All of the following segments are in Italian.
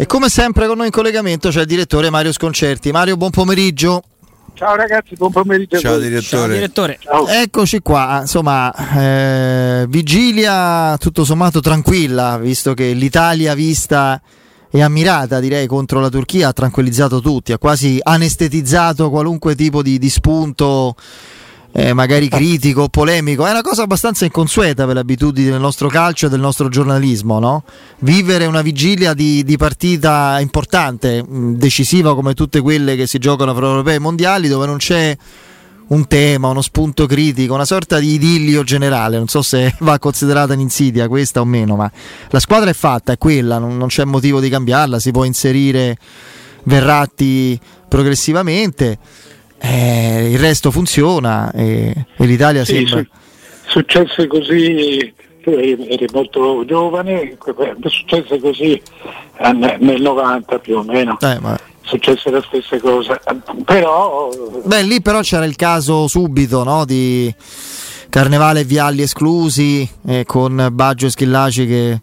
E come sempre con noi in collegamento c'è il direttore Mario Sconcerti. Mario, buon pomeriggio. Ciao ragazzi, buon pomeriggio. Ciao direttore. Ciao, direttore. Ciao. Eccoci qua, insomma, eh, vigilia tutto sommato tranquilla, visto che l'Italia vista e ammirata direi contro la Turchia ha tranquillizzato tutti, ha quasi anestetizzato qualunque tipo di, di spunto eh, magari critico o polemico, è una cosa abbastanza inconsueta per le abitudini del nostro calcio e del nostro giornalismo, no? Vivere una vigilia di, di partita importante, decisiva come tutte quelle che si giocano fra europei e mondiali, dove non c'è un tema, uno spunto critico, una sorta di idillio generale. Non so se va considerata un'insidia questa o meno, ma la squadra è fatta, è quella, non, non c'è motivo di cambiarla, si può inserire Verratti progressivamente eh, il resto funziona e, e l'Italia sì, sembra... Successe così, tu eri molto giovane, successe così nel 90 più o meno. Eh, ma... Successe la stessa cosa, però... Beh, lì però c'era il caso subito no? di Carnevale e Vialli esclusi, eh, con Baggio e Schillaci che...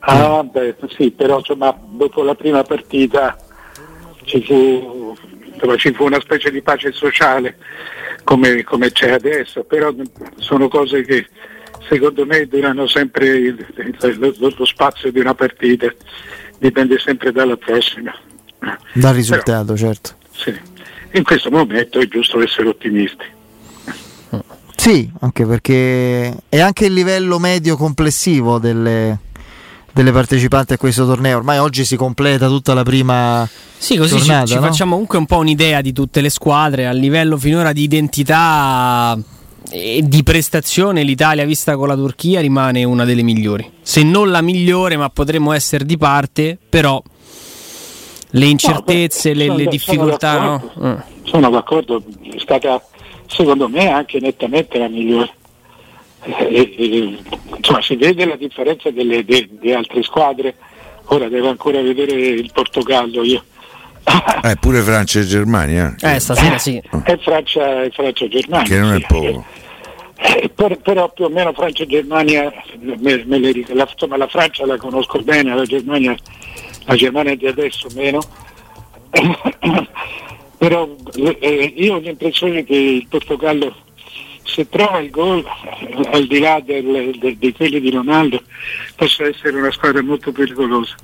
Ah, beh, sì, però insomma, dopo la prima partita ci fu dove ci fu una specie di pace sociale come, come c'è adesso, però sono cose che secondo me durano sempre il, il, lo, lo, spazio di una partita, dipende sempre dalla prossima. Dal risultato, però, certo. Sì. In questo momento è giusto essere ottimisti. Sì, anche perché è anche il livello medio complessivo delle, delle partecipanti a questo torneo. Ormai oggi si completa tutta la prima sì, così tornata, ci, no? ci facciamo comunque un po' un'idea di tutte le squadre a livello finora di identità e di prestazione l'Italia vista con la Turchia rimane una delle migliori. Se non la migliore, ma potremmo essere di parte, però le incertezze, no, beh, le, le, difficoltà. Sono d'accordo, no? sono d'accordo, è stata secondo me anche nettamente la migliore. E, e, insomma, si vede la differenza delle, de, di altre squadre. Ora devo ancora vedere il Portogallo io. Eh, pure Francia e Germania. Eh, eh stasera sì. È Francia e Francia Germania. Che non è poco. Eh, per, però più o meno Francia e Germania, me, me le, la, insomma, la Francia la conosco bene, la Germania, la Germania di adesso meno. però eh, io ho l'impressione che il Portogallo se trova il gol al di là del, del, di quelli di Ronaldo possa essere una squadra molto pericolosa.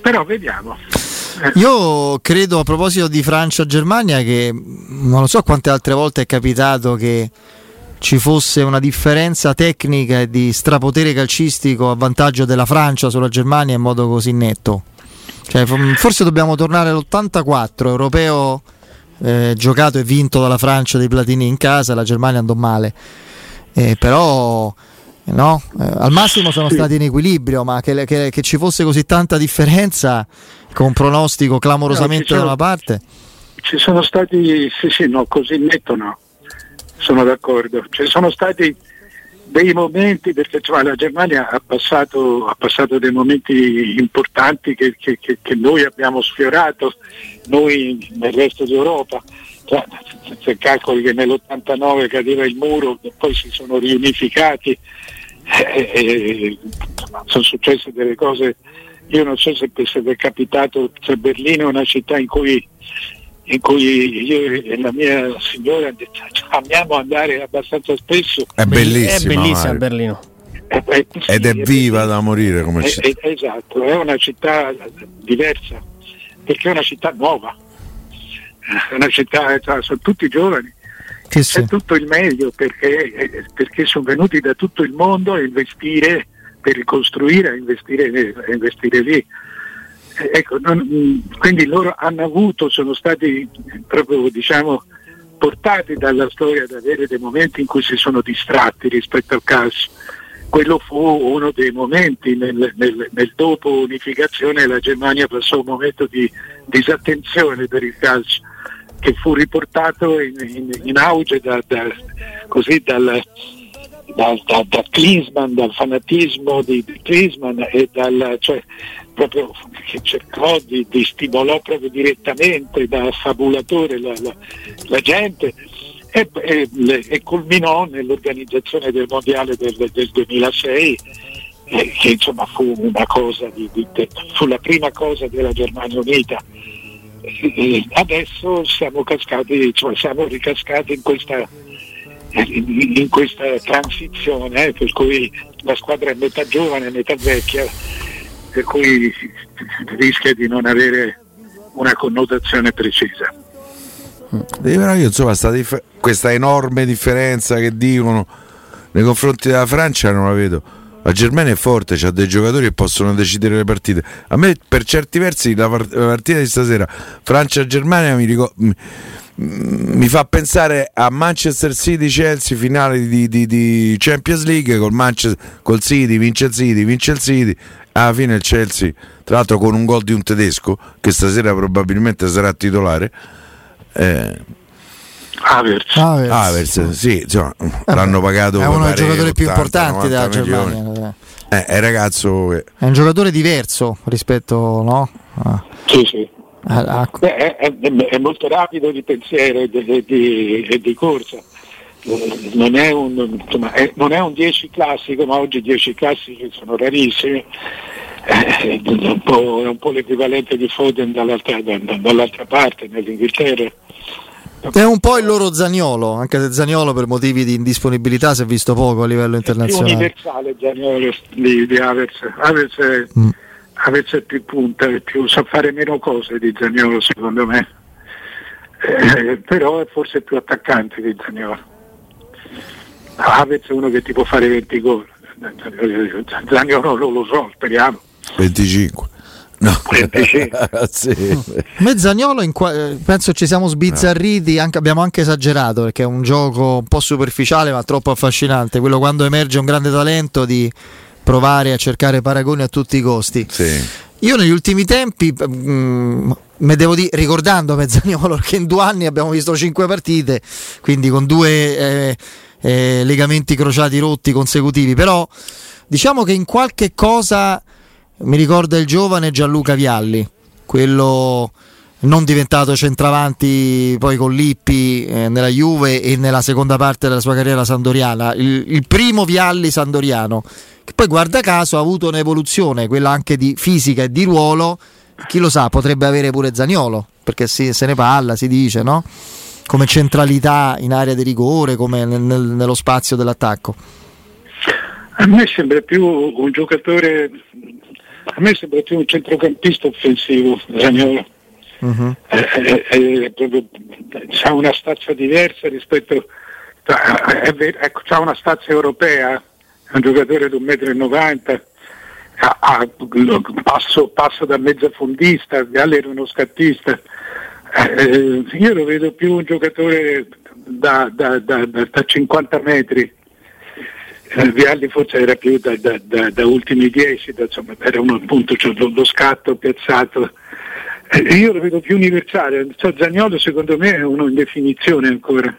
Però vediamo. Io credo a proposito di Francia-Germania che non lo so quante altre volte è capitato che ci fosse una differenza tecnica e di strapotere calcistico a vantaggio della Francia sulla Germania in modo così netto. Cioè, forse dobbiamo tornare all'84, europeo eh, giocato e vinto dalla Francia dei Platini in casa, la Germania andò male. Eh, però no? Eh, al massimo sono stati in equilibrio, ma che, che, che, ci fosse così tanta differenza con un pronostico clamorosamente no, da una parte. Ci sono stati, sì sì, no, così netto no, sono d'accordo. Ci sono stati dei momenti, perché cioè, la Germania ha passato, ha passato, dei momenti importanti che, che, che, noi abbiamo sfiorato, noi nel resto d'Europa. Cioè, se calcoli che nell'89 cadeva il muro poi si sono riunificati, eh, eh, sono successe delle cose io non so se è capitato, cioè Berlino è una città in cui, in cui io e la mia signora amiamo andare abbastanza spesso. È bellissima, è bellissima Berlino. Eh, eh, sì, Ed è viva da morire come città. esatto, è una città diversa, perché è una città nuova, è una città, cioè, sono tutti giovani. Sì, sì. C'è tutto il meglio perché, eh, perché sono venuti da tutto il mondo a investire per ricostruire a investire, a investire lì. Eh, ecco, non, quindi loro hanno avuto, sono stati proprio diciamo, portati dalla storia ad avere dei momenti in cui si sono distratti rispetto al calcio. Quello fu uno dei momenti nel, nel, nel dopo unificazione la Germania passò un momento di disattenzione per il calcio che fu riportato in, in, in auge da, da, così dal, da, da, da Klinsmann, dal fanatismo di, di Klinsmann e dal, cioè, proprio cercò di, di stimolò proprio direttamente da fabulatore la, la, la gente e, e, e, culminò nell'organizzazione del mondiale del, del 2006 eh, che insomma fu una cosa di, di, fu la prima cosa della Germania Unita. Eh, adesso siamo cascati, cioè siamo ricascati in questa, in questa transizione eh, per cui la squadra è metà giovane, metà vecchia, per cui rischia di non avere una connotazione precisa. Però io insomma dif- questa enorme differenza che dicono nei confronti della Francia non la vedo. La Germania è forte, ha dei giocatori che possono decidere le partite. A me per certi versi la, part- la partita di stasera Francia-Germania mi, ricordo, mi, mi, fa pensare a Manchester City-Chelsea finale di, di, di Champions League col, col City, vince il City, vince il City alla fine il Chelsea, tra l'altro con un gol di un tedesco che stasera probabilmente sarà titolare. Eh, Avers. Avers. Avers, sì, insomma, eh, l'hanno pagato. È uno dei giocatori più importanti della Germania. Eh, è ragazzo. Che... È un giocatore diverso rispetto, no? Ah. Sì, sì. Ah, ah. Beh, è, è, è, molto rapido di pensiero e di, di, di, corsa. Non è, un, insomma, è, non è un 10 classico, ma oggi 10 classici sono rarissimi. Eh, è un, po', è un po' l'equivalente di Foden dall'altra, dall'altra parte, nell'Inghilterra. È un po' il loro Zagnolo, anche se Zagnolo per motivi di indisponibilità si è visto poco a livello internazionale. È universale Zagnolo di, di Avers. Avers è, mm. Avers è più punta, più, sa fare meno cose di Zagnolo secondo me. Eh, però è forse più attaccante di Zagnolo. Avers è uno che ti può fare 20 gol. Zagnolo non lo so, speriamo. 25. No. sì. Mezzagnolo qua- eh, penso ci siamo sbizzarriti, anche, abbiamo anche esagerato perché è un gioco un po' superficiale ma troppo affascinante, quello quando emerge un grande talento di provare a cercare paragoni a tutti i costi. Sì. Io negli ultimi tempi, mh, mm, me devo dire, ricordando Mezzagnolo che in due anni abbiamo visto cinque partite, quindi con due eh, eh, legamenti crociati rotti consecutivi, però diciamo che in qualche cosa mi ricorda il giovane Gianluca Vialli, quello non diventato centravanti poi con Lippi eh, nella Juve e nella seconda parte della sua carriera sandoriana, il, il, primo Vialli sandoriano, che poi guarda caso ha avuto un'evoluzione, quella anche di fisica e di ruolo, chi lo sa potrebbe avere pure Zaniolo, perché si, se ne parla, si dice, no? come centralità in area di rigore, come nel, nel, nello spazio dell'attacco. A me sembra più un giocatore a me sembra più un centrocampista offensivo, Zagnolo. Uh-huh. Eh, eh, eh, ha una stazza diversa rispetto a, ecco, ha una stazza europea, è un giocatore di 1,90 m, ha, passo, passo, da mezzafondista, Galli era uno scattista. Eh, io lo vedo più un giocatore da, da, da, da 50 metri eh, Vialli forse era più da, ultimi dieci, insomma, era uno appunto cioè, lo, lo, scatto piazzato. Eh, io lo vedo più universale, cioè, Zagnolo secondo me è uno in definizione ancora.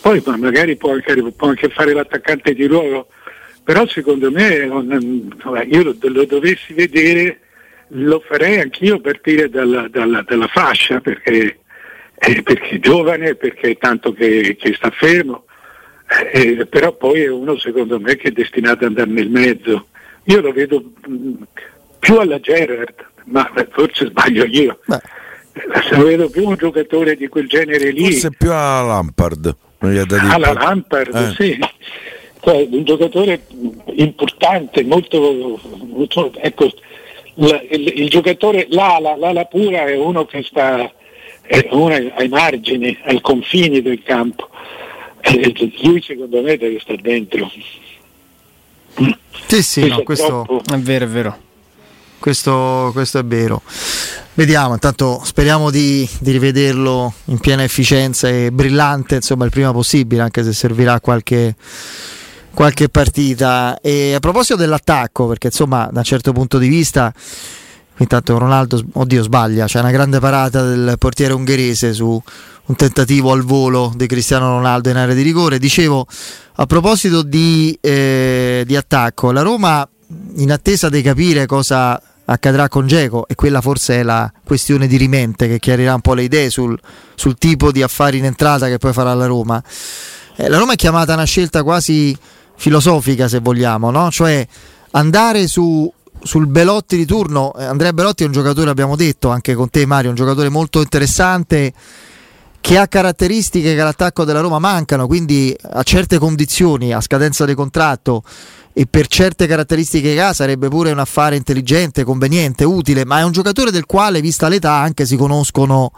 Poi ma magari può anche, può anche, fare l'attaccante di ruolo, però secondo me io lo, lo dovessi vedere lo farei anch'io partire dalla, dalla, dalla fascia perché, eh, perché, è giovane, perché è tanto che, che sta fermo eh, però poi è uno secondo me che è destinato ad andare nel mezzo. Io lo vedo mh, mm, più alla Gerard, ma forse sbaglio io. Beh. Vedo più un giocatore di quel genere lì. Forse più alla Lampard. Alla Lampard, eh. sì. Cioè, un giocatore importante, molto, molto ecco, il, il, il, giocatore, l'ala, l'ala pura è uno che sta è uno ai margini, ai confini del campo eh, lui secondo me deve stare dentro. Sì, sì, no, questo è vero, è vero. Questo, questo, è vero. Vediamo, intanto speriamo di, di, rivederlo in piena efficienza e brillante, insomma, il prima possibile, anche se servirà qualche, qualche partita. E a proposito dell'attacco, perché insomma, da un certo punto di vista, intanto Ronaldo, oddio, sbaglia, c'è una grande parata del portiere ungherese su un tentativo al volo di Cristiano Ronaldo in area di rigore. Dicevo, a proposito di, eh, di attacco, la Roma in attesa di capire cosa accadrà con Geco e quella forse è la questione di rimente che chiarirà un po' le idee sul, sul tipo di affari in entrata che poi farà la Roma. Eh, la Roma è chiamata a una scelta quasi filosofica se vogliamo, no? cioè andare su, sul Belotti di turno, eh, Andrea Belotti è un giocatore, abbiamo detto anche con te Mario, un giocatore molto interessante che ha caratteristiche che all'attacco della Roma mancano, quindi a certe condizioni, a scadenza di contratto e per certe caratteristiche che ha sarebbe pure un affare intelligente, conveniente, utile, ma è un giocatore del quale, vista l'età, anche si conoscono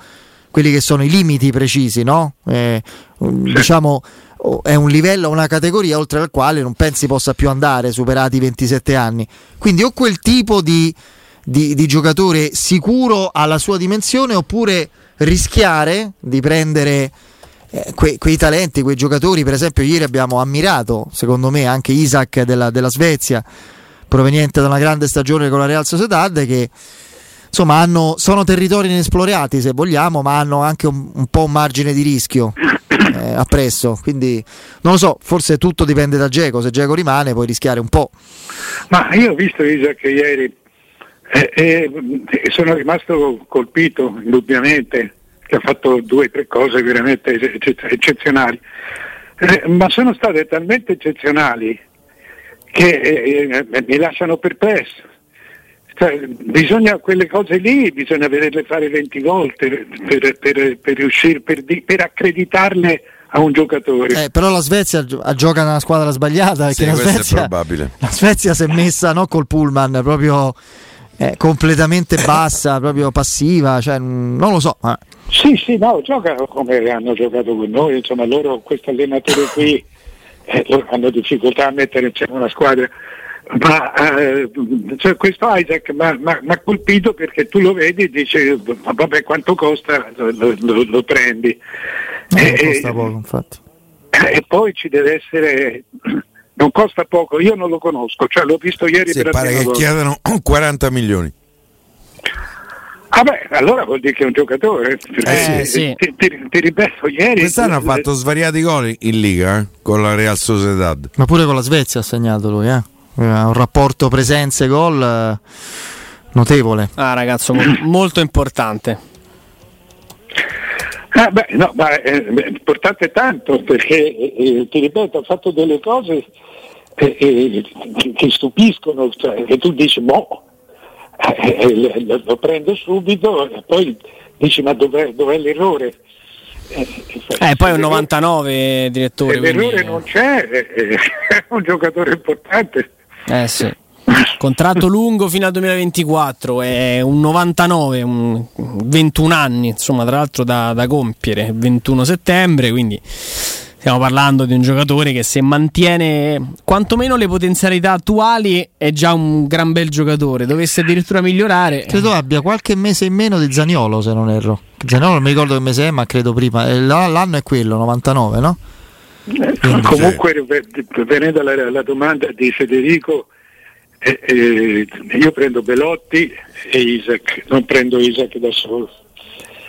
quelli che sono i limiti precisi, no? Eh, diciamo è un livello, una categoria oltre al quale non pensi possa più andare superati i 27 anni. Quindi o quel tipo di, di, di giocatore sicuro alla sua dimensione oppure rischiare di prendere eh, que, quei talenti, quei giocatori. Per esempio, ieri abbiamo ammirato, secondo me, anche Isaac della, della Svezia, proveniente da una grande stagione con la Real Sociedad, che insomma hanno, sono territori inesplorati se vogliamo, ma hanno anche un, un po' un margine di rischio eh, appresso. Quindi non lo so, forse tutto dipende da Geco. Se Geco rimane, puoi rischiare un po'. Ma io ho visto Isaac ieri e, e, e sono rimasto colpito, indubbiamente, che ha fatto due o tre cose veramente eccezionali. Eh, ma sono state talmente eccezionali che eh, eh, mi lasciano perplesso. Cioè, bisogna quelle cose lì, bisogna vederle fare 20 volte per, per, per riuscire, per, per accreditarle a un giocatore. Eh, però la Svezia gioca nella squadra sbagliata perché Sì, la, Svezia, probabile. la Svezia si è messa no, col pullman proprio eh, completamente bassa, proprio passiva, cioè, mm, non lo so. eh. Sì, sì, no, giocano come hanno giocato con noi, insomma loro, questo allenatore qui, eh, loro hanno difficoltà a mettere insieme una squadra, ma eh, cioè, questo Isaac mi ha colpito perché tu lo vedi e dici, ma vabbè quanto costa, lo, lo- lo prendi. Non Eh, costa eh, poco, infatti. e poi ci deve essere, non costa poco, io non lo conosco, cioè l'ho visto ieri Sì, per la pare che volta. chiedano 40 milioni. Ah beh, allora vuol dire che è un giocatore. perché, Eh, sì. ti, ti- ti ripeto, ieri... Quest'anno ha fatto svariati gol in Liga eh, con la Real Sociedad. Ma pure con la Svezia ha segnato lui, eh. Ha un rapporto presenze-gol eh, notevole. Ah, ragazzo, mo- molto importante. Ah, beh, no, ma è, importante tanto perché, eh, ti ripeto, ha fatto delle cose eh, eh, che, che stupiscono, cioè, che tu dici, boh, eh, eh, lo, lo prendo subito e poi dici, ma dov'è, dov'è l'errore? Eh, Eh, poi è un l'errore- 99, direttore. L'errore quindi- non c'è, eh, è un giocatore importante. Eh sì. Contratto lungo fino al 2024, è un 99, un 21 anni, insomma, tra l'altro da, da compiere, 21 settembre, quindi stiamo parlando di un giocatore che se mantiene quantomeno le potenzialità attuali è già un gran bel giocatore, dovesse addirittura migliorare. Credo abbia qualche mese in meno di Zaniolo, se non erro. Zaniolo non mi ricordo che mese è, ma credo prima. Eh, L'anno è quello, 99, no? Eh, Comunque, venendo alla, alla domanda di Federico, eh, eh, io prendo Belotti e Isaac, non prendo Isaac da solo.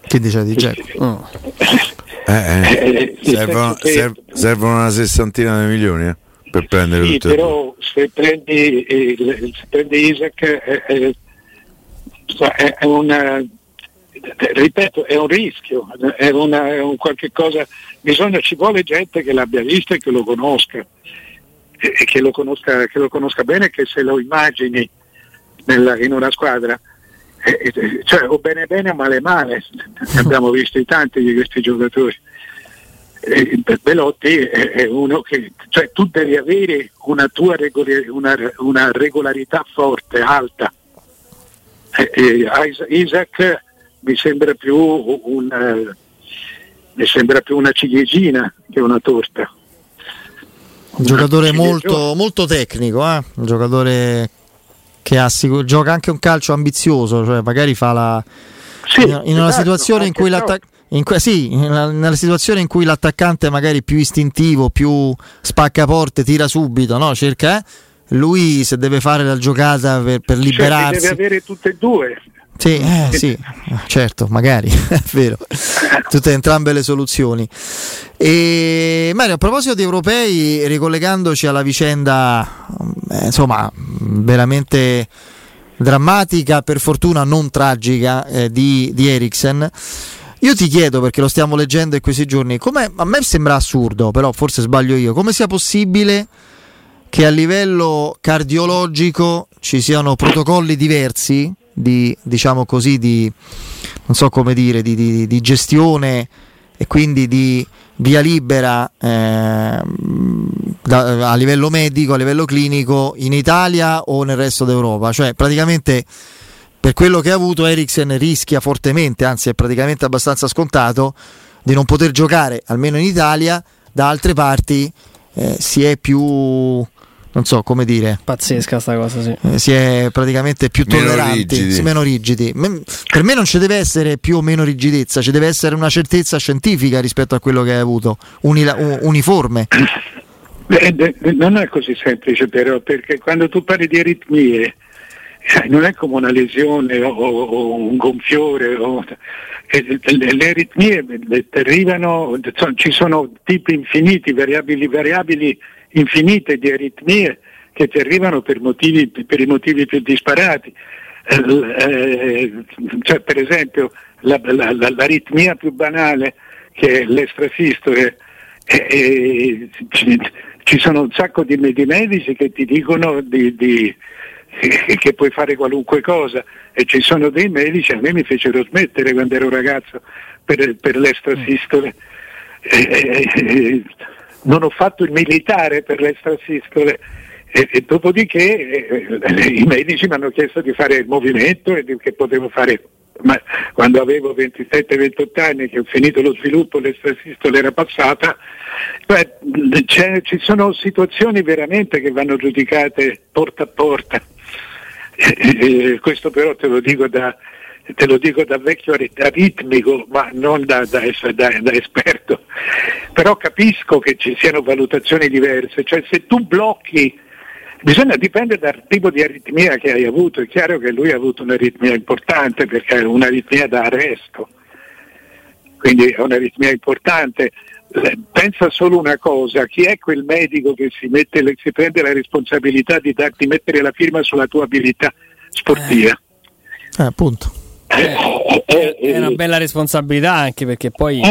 Che dice di Dzeko? Mm. Eh, eh. Eh, nel Servono, serv- servono una sessantina di milioni eh, per prendere Sì, però se prendi, eh, se prendi Isaac eh, eh, è, una, ripeto, è un rischio, è, una, è un qualche cosa, bisogna, ci vuole gente che l'abbia visto e che lo conosca, e, e che, lo conosca che lo conosca bene, che se lo immagini nella- in una squadra, eh, eh, cioè o bene bene o male male, abbiamo visti tanti di questi giocatori. Eh, Belotti è è uno che cioè tu devi avere una tua regoli- una, una regolarità forte, alta. Is- Isaac mi sembra più un eh, mi sembra più una ciliegina che una torta. Un giocatore molto, molto tecnico, eh? un giocatore che ha sicur- gioca anche un calcio ambizioso, cioè magari fa la... Sì, in, in una esatto, situazione in cui però- l'attac- in que- sì, nella situazione in cui l'attaccante magari più istintivo, più spaccaporte, tira subito, no? cerca, eh? lui se deve fare la giocata per, per cioè, liberarsi, deve avere tutte e due. Sì, eh, sì, certo, magari, è vero, tutte entrambe le soluzioni. E Mario, a proposito di europei, ricollegandoci alla vicenda, eh, insomma, veramente drammatica, per fortuna non tragica, eh, di, di Eriksen. Io ti chiedo, perché lo stiamo leggendo in questi giorni, a me sembra assurdo, però forse sbaglio io, come sia possibile che a livello cardiologico ci siano protocolli diversi di, diciamo così, di, so dire, di, di, di gestione e quindi di via libera eh, da, a livello medico, a livello clinico in Italia o nel resto d'Europa. Cioè praticamente per quello che ha avuto Eriksen rischia fortemente, anzi è praticamente abbastanza scontato, di non poter giocare almeno in Italia, da altre parti eh, si è più non so come dire. Pazzesca sta cosa, sì. Eh, si è praticamente più meno tolleranti, rigidi. meno rigidi. Per me non ci deve essere più o meno rigidezza, ci deve essere una certezza scientifica rispetto a quello che hai avuto, unila- uniforme. Beh, non è così semplice però, perché quando tu parli di aritmie eh, non è come una lesione o, o un gonfiore. O, eh, le aritmie arrivano, ci sono tipi infiniti, variabili variabili infinite di aritmie che ti arrivano per, motivi, per i motivi più disparati. Eh, eh, cioè, per esempio la, la, la, l'aritmia più banale che è l'estrasistole eh, ci, ci, sono un sacco di, di medici che ti dicono di, di, che puoi fare qualunque cosa e ci sono dei medici, a me mi fecero smettere quando ero ragazzo per, per l'estrasistole. Eh, non ho fatto il militare per l'estrasistole e, e dopodiché eh, i medici mi hanno chiesto di fare il movimento e di, che potevo fare. Ma quando avevo 27-28 anni che ho finito lo sviluppo l'estrasistole era passata beh, ci sono situazioni veramente che vanno giudicate porta a porta. E, e, questo però te lo dico da, te lo dico da vecchio aritmico, ma non da, da, da, da, esperto, però capisco che ci siano valutazioni diverse, cioè se tu blocchi, bisogna dipendere dal tipo di aritmia che hai avuto, è chiaro che lui ha avuto un'aritmia importante perché è un'aritmia da arresto, quindi è un'aritmia importante. Pensa solo una cosa, chi è quel medico che si, mette, si prende la responsabilità di, darti, mettere la firma sulla tua abilità sportiva? Eh, appunto. Eh, eh, è una bella responsabilità anche perché poi...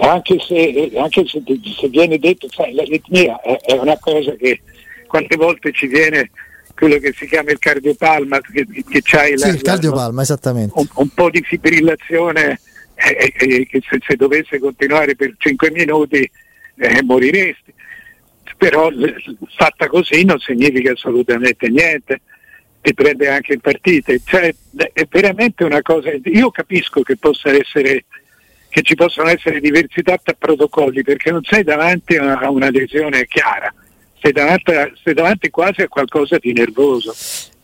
anche se, anche se, se viene detto, sai, l'aritmia è, è, una cosa che quante volte ci viene quello che si chiama il cardiopalma, che, che c'hai sì, la, il cardiopalma, esattamente. Un, un, po' di fibrillazione eh, eh, che se, se, dovesse continuare per 5 minuti eh, moriresti. Però fatta così non significa assolutamente niente ti prende anche in partite. Cioè, è veramente una cosa. Io capisco che possa essere che ci possono essere diversità tra protocolli perché non sei davanti a una lesione chiara, sei davanti, sei davanti quasi a qualcosa di nervoso.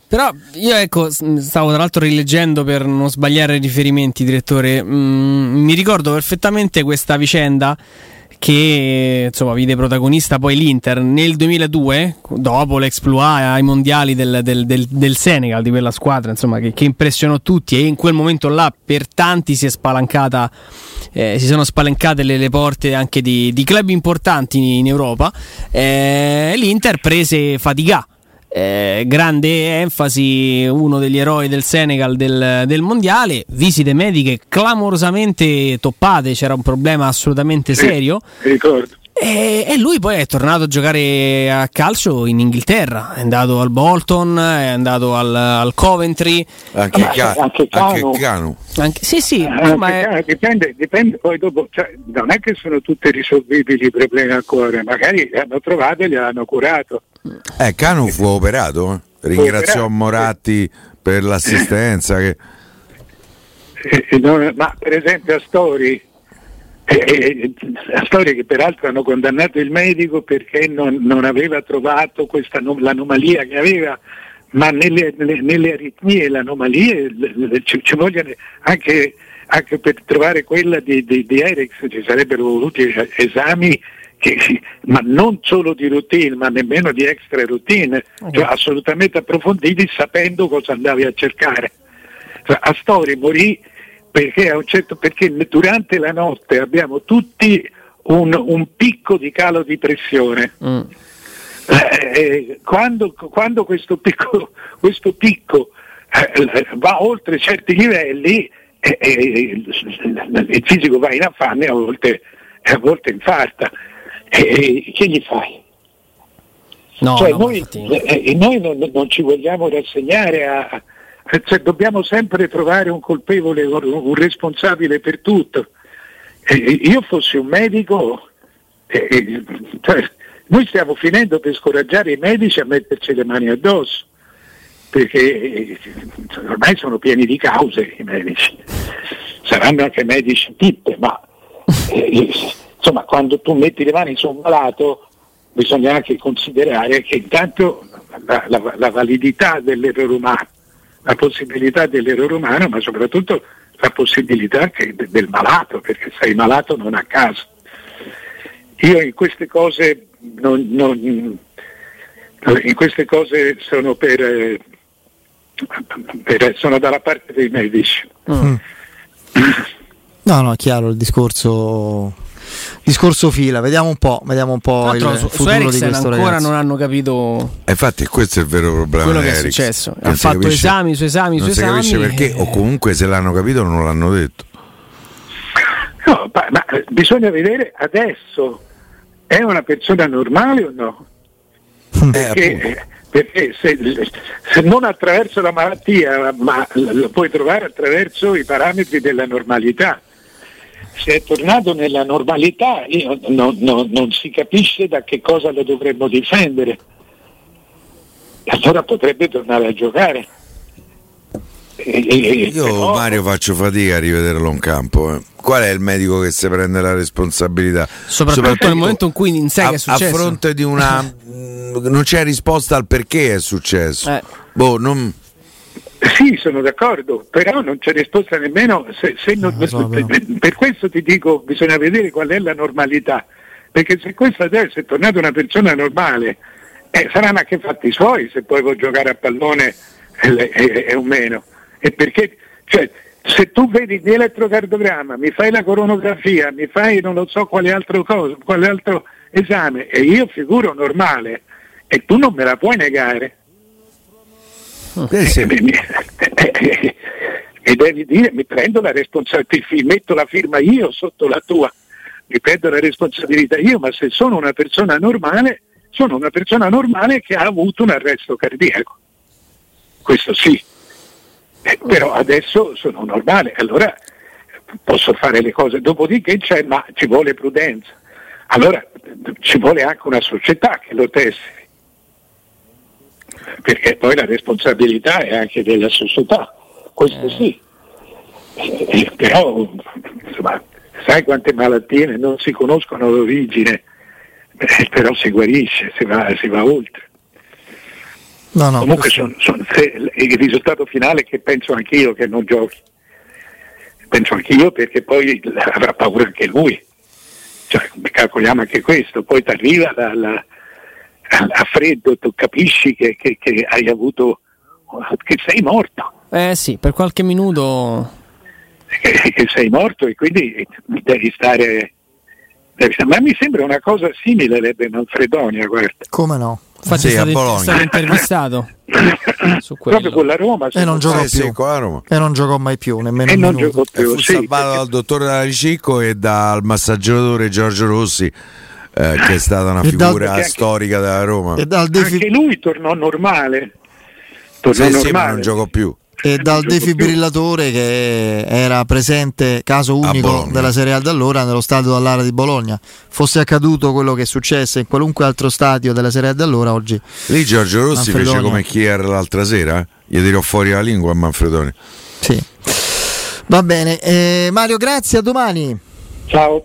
Però io ecco, stavo tra l'altro rileggendo per non sbagliare i riferimenti, direttore. Mm, mi ricordo perfettamente questa vicenda che insomma vide protagonista poi l'Inter. Nel 2002 dopo l'exploit ai mondiali del, del, del, del Senegal di quella squadra insomma che, che, impressionò tutti e in quel momento là per tanti si eh, si sono spalancate le, le porte anche di, di, club importanti in, in Europa. Eh, l'Inter prese fatica eh, grande enfasi, uno degli eroi del Senegal del, del, mondiale, visite mediche clamorosamente toppate, c'era un problema assolutamente serio. ricordo. E, e, lui poi è tornato a giocare a calcio in Inghilterra, è andato al Bolton, è andato al, al Coventry. Anche, ah, ca- anche Cano. Anche Cano. Anche, sì, sì, anche è... dipende, dipende, poi dopo, cioè, non è che sono tutti risolvibili i problemi al cuore, magari li hanno trovato e li hanno curato. Eh, Canu fu operato, eh. ringraziò Moratti per l'assistenza. Che... Eh, eh, no, ma per esempio Astori, eh, Astori che peraltro hanno condannato il medico perché non, non aveva trovato questa, l'anomalia che aveva, ma nelle, nelle, nelle aritmie l'anomalia ci, ci vogliono anche, anche, per trovare quella di, di, di Eriks ci sarebbero voluti esami che, ma non solo di routine, ma nemmeno di extra routine, cioè assolutamente approfonditi sapendo cosa andavi a cercare. Cioè, Astori morì perché, certo, perché, durante la notte abbiamo tutti un, un picco di calo di pressione. Mm. Eh, eh quando, quando, questo picco, questo picco eh, va oltre certi livelli, eh, eh, il fisico va in affanno e a volte, a volte infarta. E che gli fai? No, cioè, no, noi, eh, noi non, non, ci vogliamo rassegnare a, cioè, dobbiamo sempre trovare un colpevole, un responsabile per tutto. E, io fossi un medico, eh, cioè, noi stiamo finendo per scoraggiare i medici a metterci le mani addosso, perché ormai sono pieni di cause i medici. Saranno anche medici tippe, ma eh, insomma quando tu metti le mani su un malato bisogna anche considerare che intanto la, la, la validità dell'errore umano la possibilità dell'errore umano, ma soprattutto la possibilità che, del malato, perché sei malato non a caso. Io in queste cose, non, non, in queste cose sono, per, per, sono dalla parte dei medici. Mm. No, no, è chiaro il discorso discorso fila. Vediamo un po', vediamo un po' il su, futuro su di questo ancora ragazzo. non hanno capito. E infatti, questo è il vero problema. Quello che è successo. ha fatto capisce, esami su esami su esami. Non si capisce perché, e... o comunque se l'hanno capito non l'hanno detto. No, ma, ma bisogna vedere adesso. È una persona normale o no? Eh, perché, perché se, se, non attraverso la malattia, ma lo puoi trovare attraverso i parametri della normalità se è tornato nella normalità non, non, non si capisce da che cosa lo dovremmo difendere. Allora potrebbe tornare a giocare. Io però... Mario faccio fatica a rivederlo in campo. Eh. Qual è il medico che si prende la responsabilità? Soprattutto, Soprattutto nel momento in cui in sé a, è successo. A fronte di una... non c'è risposta al perché è successo. Eh. Boh, non... Sì, sono d'accordo, però non c'è risposta nemmeno se, se non, no, so, per questo ti dico bisogna vedere qual è la normalità, perché se questa adesso è tornata una persona normale, eh, saranno anche fatti suoi se poi può giocare a pallone e, e, e o meno. E perché, cioè, se tu vedi l'elettrocardiogramma, mi fai la coronografia, mi fai non lo so quale altro, cosa, quale altro esame e io figuro normale e tu non me la puoi negare eh, sì. e devi dire mi prendo la responsabilità, metto la firma io sotto la tua, mi prendo la responsabilità io, ma se sono una persona normale, sono una persona normale che ha avuto un arresto cardiaco. Questo sì. Eh, però adesso sono normale, allora posso fare le cose. Dopodiché c'è, ma ci vuole prudenza. Allora ci vuole anche una società che lo testi perché poi la responsabilità è anche della società, questo eh. sì. Eh, però insomma, sai quante malattie non si conoscono l'origine, eh, però si guarisce, si va, si va oltre. No, no, Comunque son, son, se, il risultato finale è che penso anch'io che non giochi. Penso anch'io perché poi avrà paura anche lui. Cioè, calcoliamo anche questo, poi ti arriva la, la, a freddo tu capisci che, che, che hai avuto che sei morto. Eh sì, per qualche minuto. Che, che sei morto e quindi devi stare, devi stare, ma mi sembra una cosa simile l'Ebbe Manfredonia guarda. Come no? Infatti sì, è stato, stato intervistato su proprio con la Roma e non giocò più. E non giocò mai più nemmeno e non giocò più fu sì, salvato perché... dal dottore Ricicco e dal massaggiatore Giorgio Rossi eh, che è stata una figura dal, storica della Roma. E dal defi- anche lui tornò normale. Tornò sì, normale. Sì, ma non giocò più. E dal defibrillatore che era presente, caso unico della Serie A da allora, nello stadio dall'area di Bologna. Fosse accaduto quello che è successo in qualunque altro stadio della Serie A da allora, oggi. Lì Giorgio Rossi Manfredonia. fece come chi era l'altra sera, eh? gli tirò fuori la lingua a Manfredoni. Sì. Va bene, eh, Mario, grazie, a domani. Ciao.